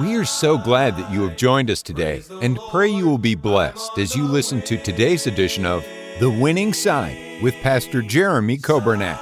We are so glad that you have joined us today and pray you will be blessed as you listen to today's edition of The Winning Side with Pastor Jeremy Coburnett.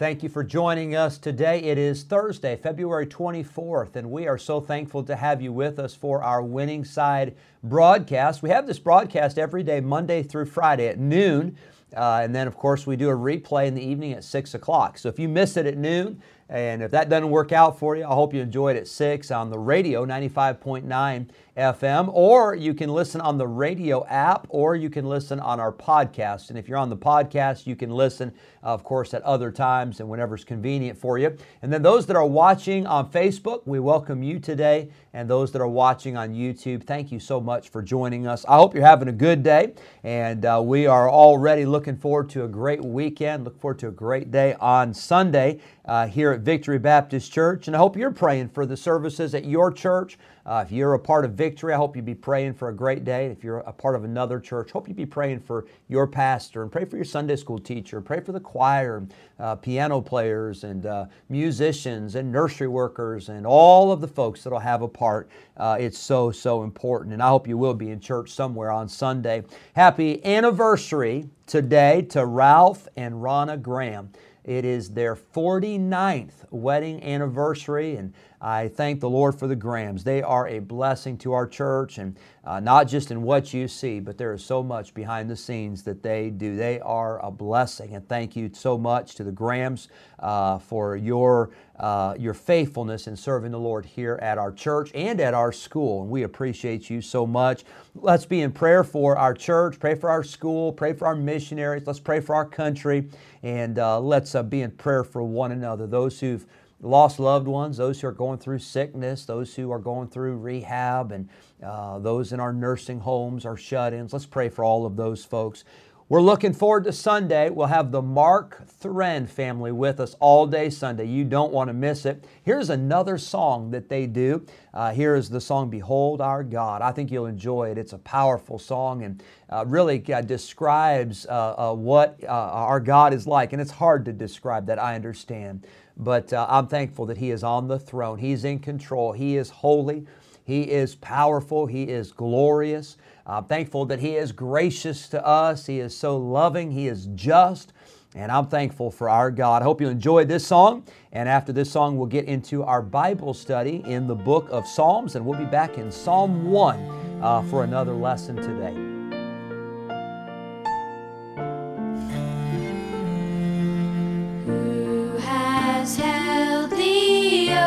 Thank you for joining us today. It is Thursday, February 24th, and we are so thankful to have you with us for our Winning Side broadcast. We have this broadcast every day, Monday through Friday at noon. Uh, and then, of course, we do a replay in the evening at 6 o'clock. So if you miss it at noon, and if that doesn't work out for you, I hope you enjoy it at 6 on the radio, 95.9 FM, or you can listen on the radio app, or you can listen on our podcast. And if you're on the podcast, you can listen, of course, at other times and whenever's convenient for you. And then those that are watching on Facebook, we welcome you today. And those that are watching on YouTube, thank you so much for joining us. I hope you're having a good day, and uh, we are already looking forward to a great weekend. Look forward to a great day on Sunday uh, here at Victory Baptist Church. And I hope you're praying for the services at your church. Uh, if you're a part of Victory, I hope you'd be praying for a great day. If you're a part of another church, hope you'd be praying for your pastor and pray for your Sunday school teacher. Pray for the choir, uh, piano players, and uh, musicians, and nursery workers, and all of the folks that'll have a part. Uh, it's so, so important. And I hope you will be in church somewhere on Sunday. Happy anniversary today to Ralph and Ronna Graham. It is their 49th wedding anniversary, and I thank the Lord for the Grahams. They are a blessing to our church, and uh, not just in what you see, but there is so much behind the scenes that they do. They are a blessing, and thank you so much to the Grahams uh, for your uh, your faithfulness in serving the Lord here at our church and at our school. And we appreciate you so much. Let's be in prayer for our church, pray for our school, pray for our missionaries. Let's pray for our country, and uh, let's uh, be in prayer for one another. Those who've lost loved ones, those who are going through sickness, those who are going through rehab, and uh, those in our nursing homes, our shut ins. Let's pray for all of those folks. We're looking forward to Sunday. We'll have the Mark Thren family with us all day Sunday. You don't want to miss it. Here's another song that they do. Uh, here is the song Behold Our God. I think you'll enjoy it. It's a powerful song and uh, really uh, describes uh, uh, what uh, our God is like. And it's hard to describe that, I understand. But I'm thankful that He is on the throne, He's in control, He is holy. He is powerful. He is glorious. I'm thankful that He is gracious to us. He is so loving. He is just. And I'm thankful for our God. I hope you enjoyed this song. And after this song, we'll get into our Bible study in the book of Psalms. And we'll be back in Psalm 1 uh, for another lesson today.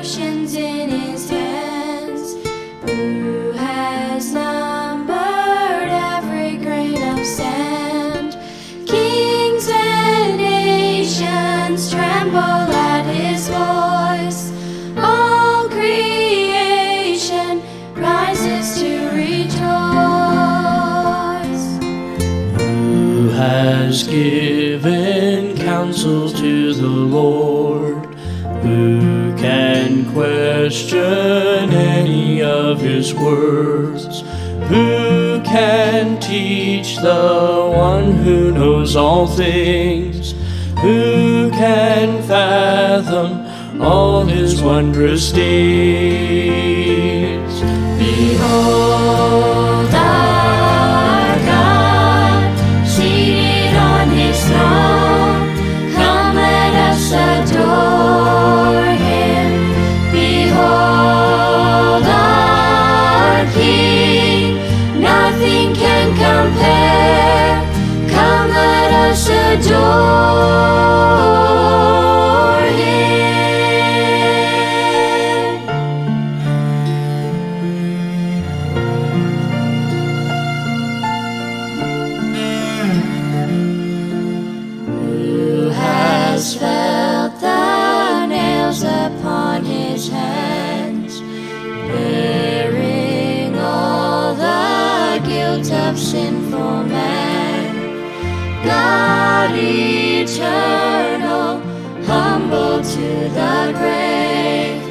Oceans in his hands? Who has numbered every grain of sand? Kings and nations tremble at his voice. All creation rises to rejoice. Who has given counsel to the Lord? Who can question any of his words? Who can teach the one who knows all things? Who can fathom all his wondrous deeds? Behold of sinful man. God eternal, humble to the grave.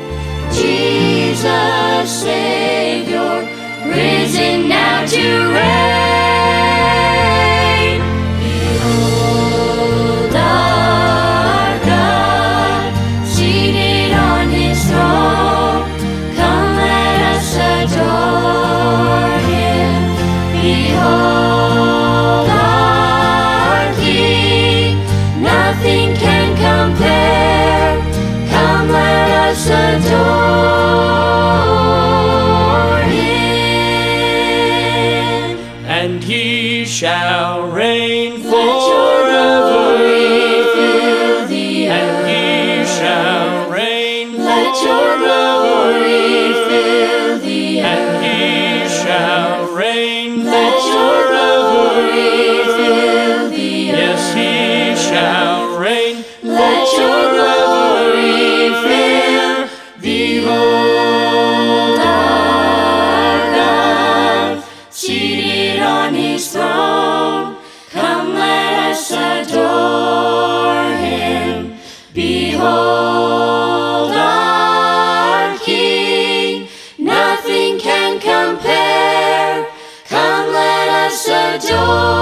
Jesus, Savior, risen now to reign. Shall reign Let us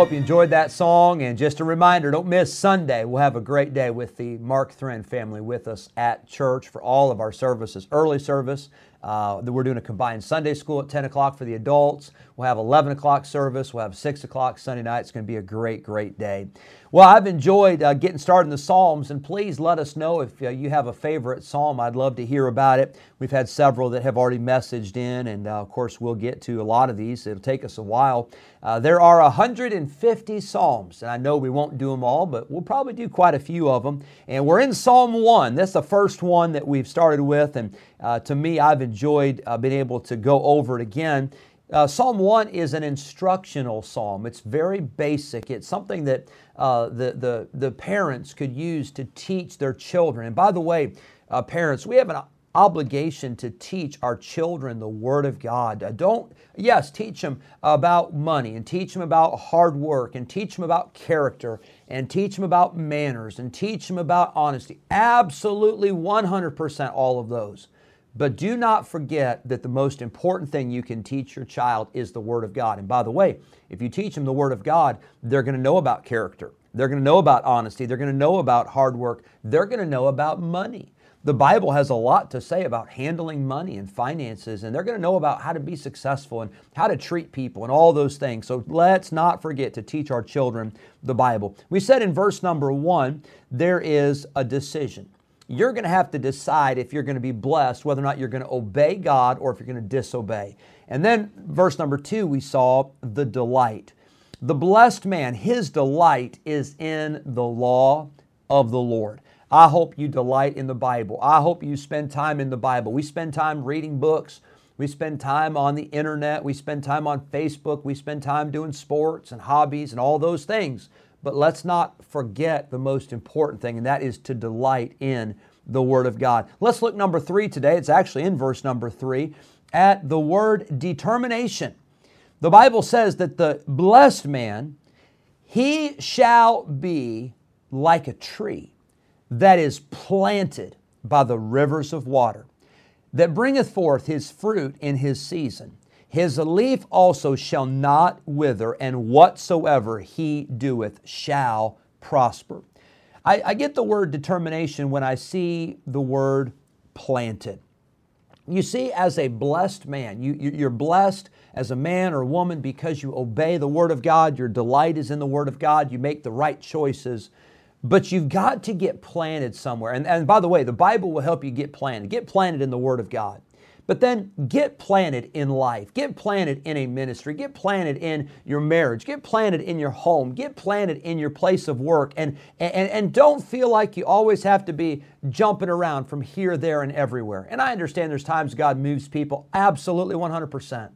hope you enjoyed that song. And just a reminder don't miss Sunday. We'll have a great day with the Mark Thren family with us at church for all of our services. Early service, uh, we're doing a combined Sunday school at 10 o'clock for the adults. We'll have 11 o'clock service. We'll have 6 o'clock Sunday night. It's going to be a great, great day. Well, I've enjoyed uh, getting started in the Psalms, and please let us know if uh, you have a favorite psalm. I'd love to hear about it. We've had several that have already messaged in, and uh, of course, we'll get to a lot of these. It'll take us a while. Uh, there are 150 psalms, and I know we won't do them all, but we'll probably do quite a few of them. And we're in Psalm 1. That's the first one that we've started with, and uh, to me, I've enjoyed uh, being able to go over it again. Uh, psalm 1 is an instructional psalm. It's very basic. It's something that uh, the, the, the parents could use to teach their children. And by the way, uh, parents, we have an obligation to teach our children the Word of God. Uh, don't, yes, teach them about money and teach them about hard work and teach them about character and teach them about manners and teach them about honesty. Absolutely 100% all of those. But do not forget that the most important thing you can teach your child is the Word of God. And by the way, if you teach them the Word of God, they're going to know about character. They're going to know about honesty. They're going to know about hard work. They're going to know about money. The Bible has a lot to say about handling money and finances, and they're going to know about how to be successful and how to treat people and all those things. So let's not forget to teach our children the Bible. We said in verse number one, there is a decision you're going to have to decide if you're going to be blessed, whether or not you're going to obey God or if you're going to disobey. And then, verse number two, we saw the delight. The blessed man, his delight is in the law of the Lord. I hope you delight in the Bible. I hope you spend time in the Bible. We spend time reading books. We spend time on the internet. We spend time on Facebook. We spend time doing sports and hobbies and all those things. But let's not forget the most important thing, and that is to delight in the Word of God. Let's look number three today. It's actually in verse number three at the word determination. The Bible says that the blessed man, he shall be like a tree that is planted by the rivers of water, that bringeth forth his fruit in his season. His leaf also shall not wither, and whatsoever he doeth shall prosper. I, I, get the word determination when I see the word planted. You see, as a blessed man, you, you, you're blessed as a man or woman because you obey the Word of God, your delight is in the Word of God, you make the right choices. But you've got to get planted somewhere. And, and by the way, the Bible will help you get planted. Get planted in the Word of God. But then get planted in life. Get planted in a ministry. Get planted in your marriage. Get planted in your home. Get planted in your place of work. And, and, and don't feel like you always have to be jumping around from here, there, and everywhere. And I understand there's times God moves people, absolutely 100%.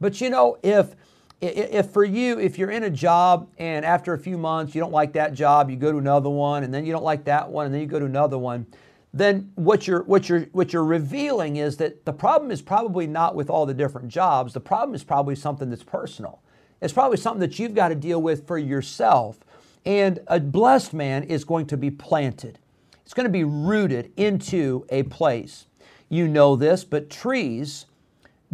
But you know, if if for you, if you're in a job and after a few months you don't like that job, you go to another one, and then you don't like that one, and then you go to another one, then what you're what you're what you're revealing is that the problem is probably not with all the different jobs. The problem is probably something that's personal. It's probably something that you've got to deal with for yourself. And a blessed man is going to be planted. It's going to be rooted into a place. You know this, but trees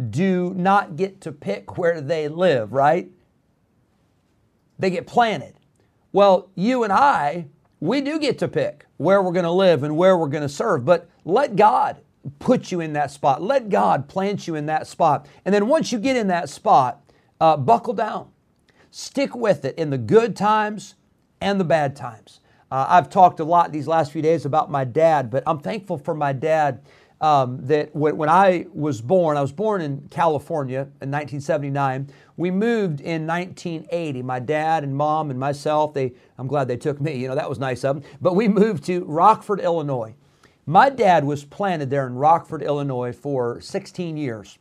do not get to pick where they live, right? They get planted. Well, you and I, we do get to pick where we're going to live and where we're going to serve, but let God put you in that spot. Let God plant you in that spot. And then once you get in that spot, uh, buckle down. Stick with it in the good times and the bad times. Uh, I've talked a lot these last few days about my dad, but I'm thankful for my dad um, that when, I was born, I was born in California in 1979. We moved in 1980. My dad and mom and myself, they, I'm glad they took me, you know, that was nice of them. But we moved to Rockford, Illinois. My dad was planted there in Rockford, Illinois for 16 years.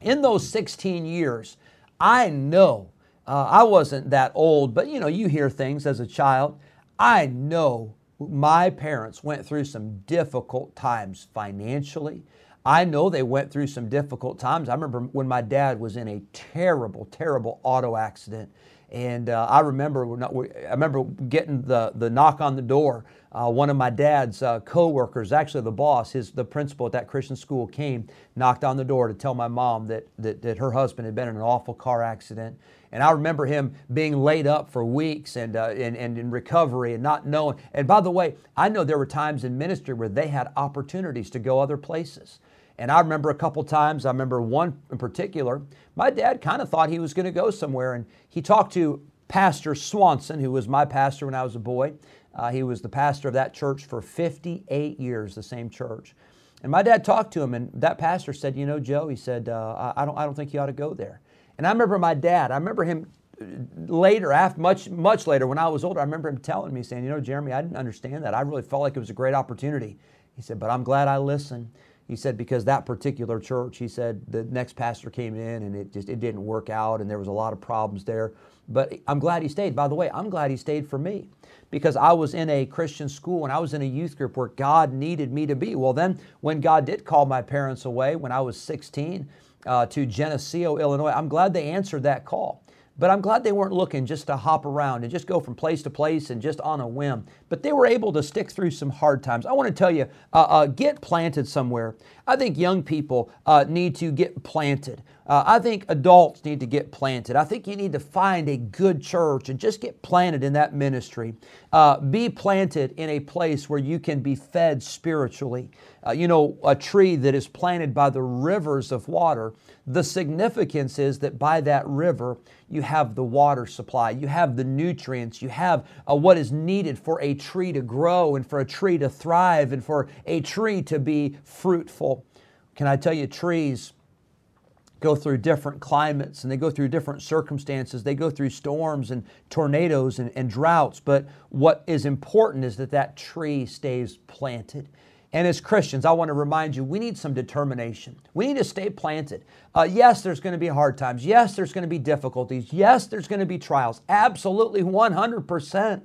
In those 16 years, I know uh, I wasn't that old, but you know, you hear things as a child. I know my parents went through some difficult times financially. I know they went through some difficult times. I remember when my dad was in a terrible, terrible auto accident. And uh, I remember, I remember getting the, the knock on the door. Uh, one of my dad's uh, co-workers, actually the boss, his the principal at that Christian school, came, knocked on the door to tell my mom that, that, that her husband had been in an awful car accident and I remember him being laid up for weeks and, uh, and, and in recovery and not knowing. And by the way, I know there were times in ministry where they had opportunities to go other places. And I remember a couple times, I remember one in particular, my dad kind of thought he was going to go somewhere. And he talked to Pastor Swanson, who was my pastor when I was a boy. Uh, he was the pastor of that church for 58 years, the same church. And my dad talked to him, and that pastor said, "You know, Joe," he said, uh, I, don't, I don't think you ought to go there." And I remember my dad, I remember him later, after much, much later, when I was older, I remember him telling me, saying, You know, Jeremy, I didn't understand that. I really felt like it was a great opportunity. He said, But I'm glad I listened. He said, because that particular church, he said, the next pastor came in and it just it didn't work out and there was a lot of problems there. But I'm glad he stayed. By the way, I'm glad he stayed for me because I was in a Christian school and I was in a youth group where God needed me to be. Well, then when God did call my parents away when I was 16, uh, to Geneseo, Illinois. I'm glad they answered that call. But I'm glad they weren't looking just to hop around and just go from place to place and just on a whim. But they were able to stick through some hard times. I want to tell you, uh, uh, get planted somewhere. I think young people uh, need to get planted. Uh, I think adults need to get planted. I think you need to find a good church and just get planted in that ministry. Uh, be planted in a place where you can be fed spiritually. Uh, you know, a tree that is planted by the rivers of water, the significance is that by that river, you have the water supply, you have the nutrients, you have uh, what is needed for a tree to grow and for a tree to thrive and for a tree to be fruitful. Can I tell you, trees go through different climates and they go through different circumstances. They go through storms and tornadoes and, and droughts. But what is important is that that tree stays planted. And as Christians, I want to remind you, we need some determination. We need to stay planted. Uh, yes, there's going to be hard times. Yes, there's going to be difficulties. Yes, there's going to be trials. Absolutely 100%.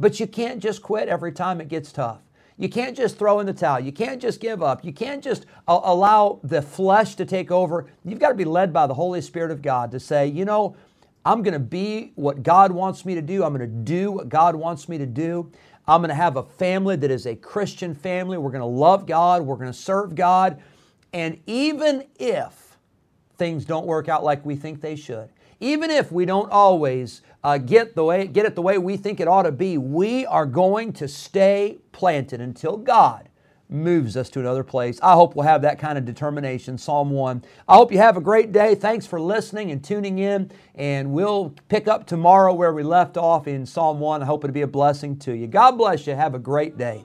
But you can't just quit every time it gets tough. You can't just throw in the towel. You can't just give up. You can't just uh, allow the flesh to take over. You've got to be led by the Holy Spirit of God to say, you know, I'm going to be what God wants me to do. I'm going to do what God wants me to do. I'm going to have a family that is a Christian family. We're going to love God. We're going to serve God. And even if things don't work out like we think they should, even if we don't always uh, get the way get it the way we think it ought to be, we are going to stay planted until God moves us to another place. I hope we'll have that kind of determination. Psalm 1. I hope you have a great day. Thanks for listening and tuning in. And we'll pick up tomorrow where we left off in Psalm 1. I hope it'll be a blessing to you. God bless you. Have a great day.